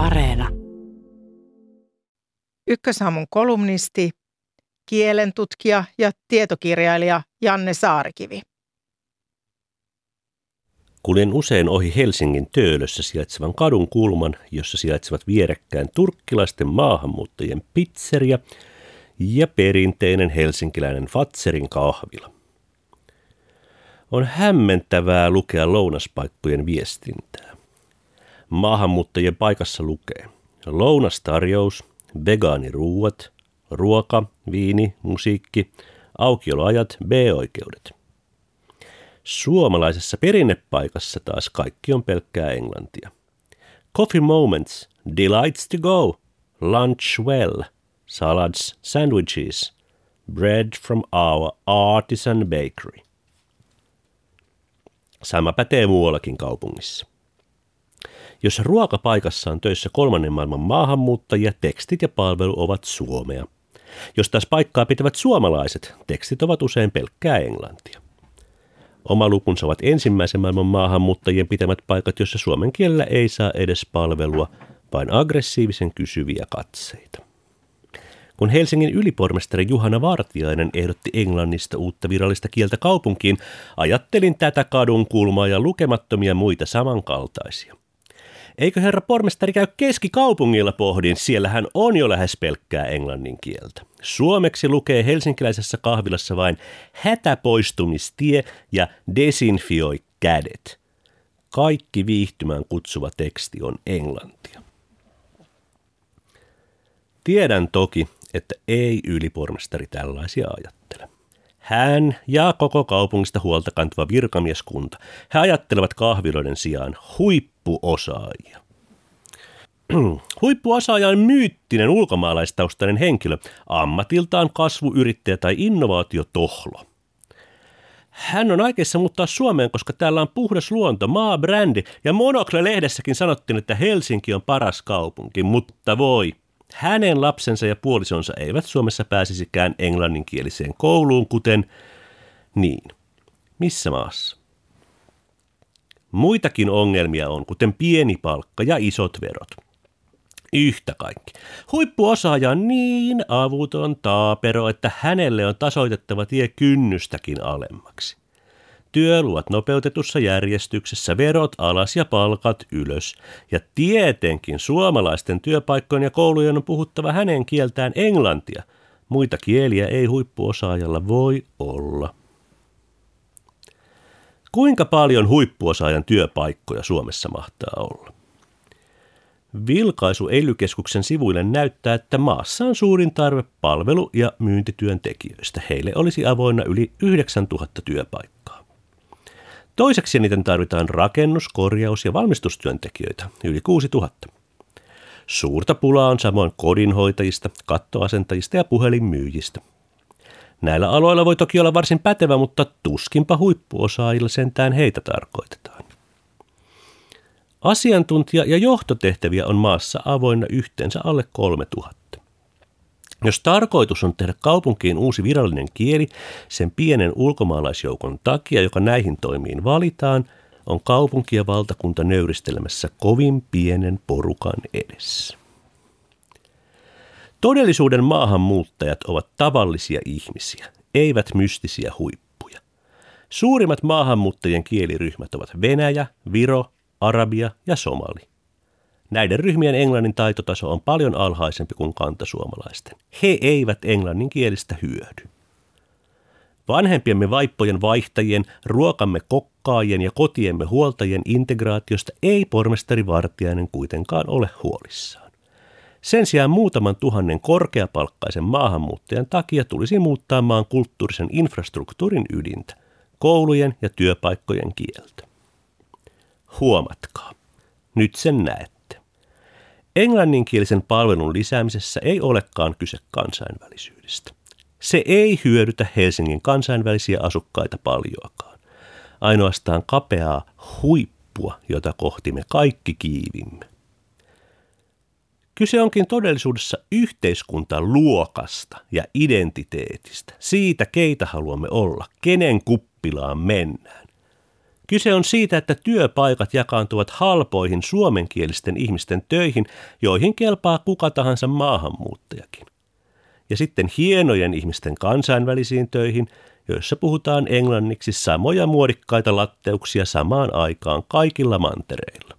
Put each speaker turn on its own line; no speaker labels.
Areena.
Ykkösaamun kolumnisti, kielentutkija ja tietokirjailija Janne Saarikivi.
Kuljen usein ohi Helsingin Töölössä sijaitsevan kadun kulman, jossa sijaitsevat vierekkäin turkkilaisten maahanmuuttajien pizzeria ja perinteinen helsinkiläinen Fatserin kahvila. On hämmentävää lukea lounaspaikkojen viestintää. Maahanmuuttajien paikassa lukee lounastarjous, vegaaniruuat, ruoka, viini, musiikki, aukioloajat, B-oikeudet. Suomalaisessa perinnepaikassa taas kaikki on pelkkää englantia. Coffee moments, delights to go, lunch well, salads, sandwiches, bread from our artisan bakery. Sama pätee muuallakin kaupungissa. Jos ruokapaikassa on töissä kolmannen maailman maahanmuuttajia, tekstit ja palvelu ovat suomea. Jos taas paikkaa pitävät suomalaiset, tekstit ovat usein pelkkää englantia. Oma lukunsa ovat ensimmäisen maailman maahanmuuttajien pitämät paikat, joissa suomen kielellä ei saa edes palvelua, vain aggressiivisen kysyviä katseita. Kun Helsingin ylipormestari Juhana Vartiainen ehdotti englannista uutta virallista kieltä kaupunkiin, ajattelin tätä kadun kulmaa ja lukemattomia muita samankaltaisia. Eikö herra pormestari käy keskikaupungilla pohdin, siellähän on jo lähes pelkkää englannin kieltä. Suomeksi lukee helsinkiläisessä kahvilassa vain hätäpoistumistie ja desinfioi kädet. Kaikki viihtymään kutsuva teksti on englantia. Tiedän toki, että ei ylipormestari tällaisia ajattele. Hän ja koko kaupungista huolta kantava virkamieskunta, he ajattelevat kahviloiden sijaan huippuosaajia. Huippuosaaja on myyttinen ulkomaalaistaustainen henkilö, ammatiltaan kasvuyrittäjä tai innovaatiotohlo. Hän on aikeissa muuttaa Suomeen, koska täällä on puhdas luonto, maa, brändi ja Monokle-lehdessäkin sanottiin, että Helsinki on paras kaupunki, mutta voi. Hänen lapsensa ja puolisonsa eivät Suomessa pääsisikään englanninkieliseen kouluun, kuten niin. Missä maassa? Muitakin ongelmia on, kuten pieni palkka ja isot verot. Yhtä kaikki. Huippuosaaja on niin avuton taapero, että hänelle on tasoitettava tie kynnystäkin alemmaksi. Työluot nopeutetussa järjestyksessä, verot alas ja palkat ylös. Ja tietenkin suomalaisten työpaikkojen ja koulujen on puhuttava hänen kieltään englantia. Muita kieliä ei huippuosaajalla voi olla. Kuinka paljon huippuosaajan työpaikkoja Suomessa mahtaa olla? Vilkaisu Elykeskuksen sivuille näyttää, että maassa on suurin tarve palvelu- ja myyntityöntekijöistä. Heille olisi avoinna yli 9000 työpaikkaa. Toiseksi eniten tarvitaan rakennus-, korjaus- ja valmistustyöntekijöitä, yli 6000. Suurta pulaa on samoin kodinhoitajista, kattoasentajista ja puhelinmyyjistä. Näillä aloilla voi toki olla varsin pätevä, mutta tuskinpa huippuosaajilla sentään heitä tarkoitetaan. Asiantuntija- ja johtotehtäviä on maassa avoinna yhteensä alle 3000. Jos tarkoitus on tehdä kaupunkiin uusi virallinen kieli sen pienen ulkomaalaisjoukon takia, joka näihin toimiin valitaan, on kaupunki ja valtakunta nöyristelemässä kovin pienen porukan edessä. Todellisuuden maahanmuuttajat ovat tavallisia ihmisiä, eivät mystisiä huippuja. Suurimmat maahanmuuttajien kieliryhmät ovat Venäjä, Viro, Arabia ja Somali. Näiden ryhmien englannin taitotaso on paljon alhaisempi kuin kantasuomalaisten. He eivät englannin kielistä hyödy. Vanhempiemme vaippojen vaihtajien, ruokamme kokkaajien ja kotiemme huoltajien integraatiosta ei pormestari Vartiainen kuitenkaan ole huolissaan. Sen sijaan muutaman tuhannen korkeapalkkaisen maahanmuuttajan takia tulisi muuttaa maan kulttuurisen infrastruktuurin ydintä, koulujen ja työpaikkojen kieltä. Huomatkaa, nyt sen näet. Englanninkielisen palvelun lisäämisessä ei olekaan kyse kansainvälisyydestä. Se ei hyödytä Helsingin kansainvälisiä asukkaita paljoakaan. Ainoastaan kapeaa huippua, jota kohti me kaikki kiivimme. Kyse onkin todellisuudessa yhteiskuntaluokasta ja identiteetistä, siitä keitä haluamme olla, kenen kuppilaan mennään. Kyse on siitä, että työpaikat jakaantuvat halpoihin suomenkielisten ihmisten töihin, joihin kelpaa kuka tahansa maahanmuuttajakin. Ja sitten hienojen ihmisten kansainvälisiin töihin, joissa puhutaan englanniksi samoja muodikkaita latteuksia samaan aikaan kaikilla mantereilla.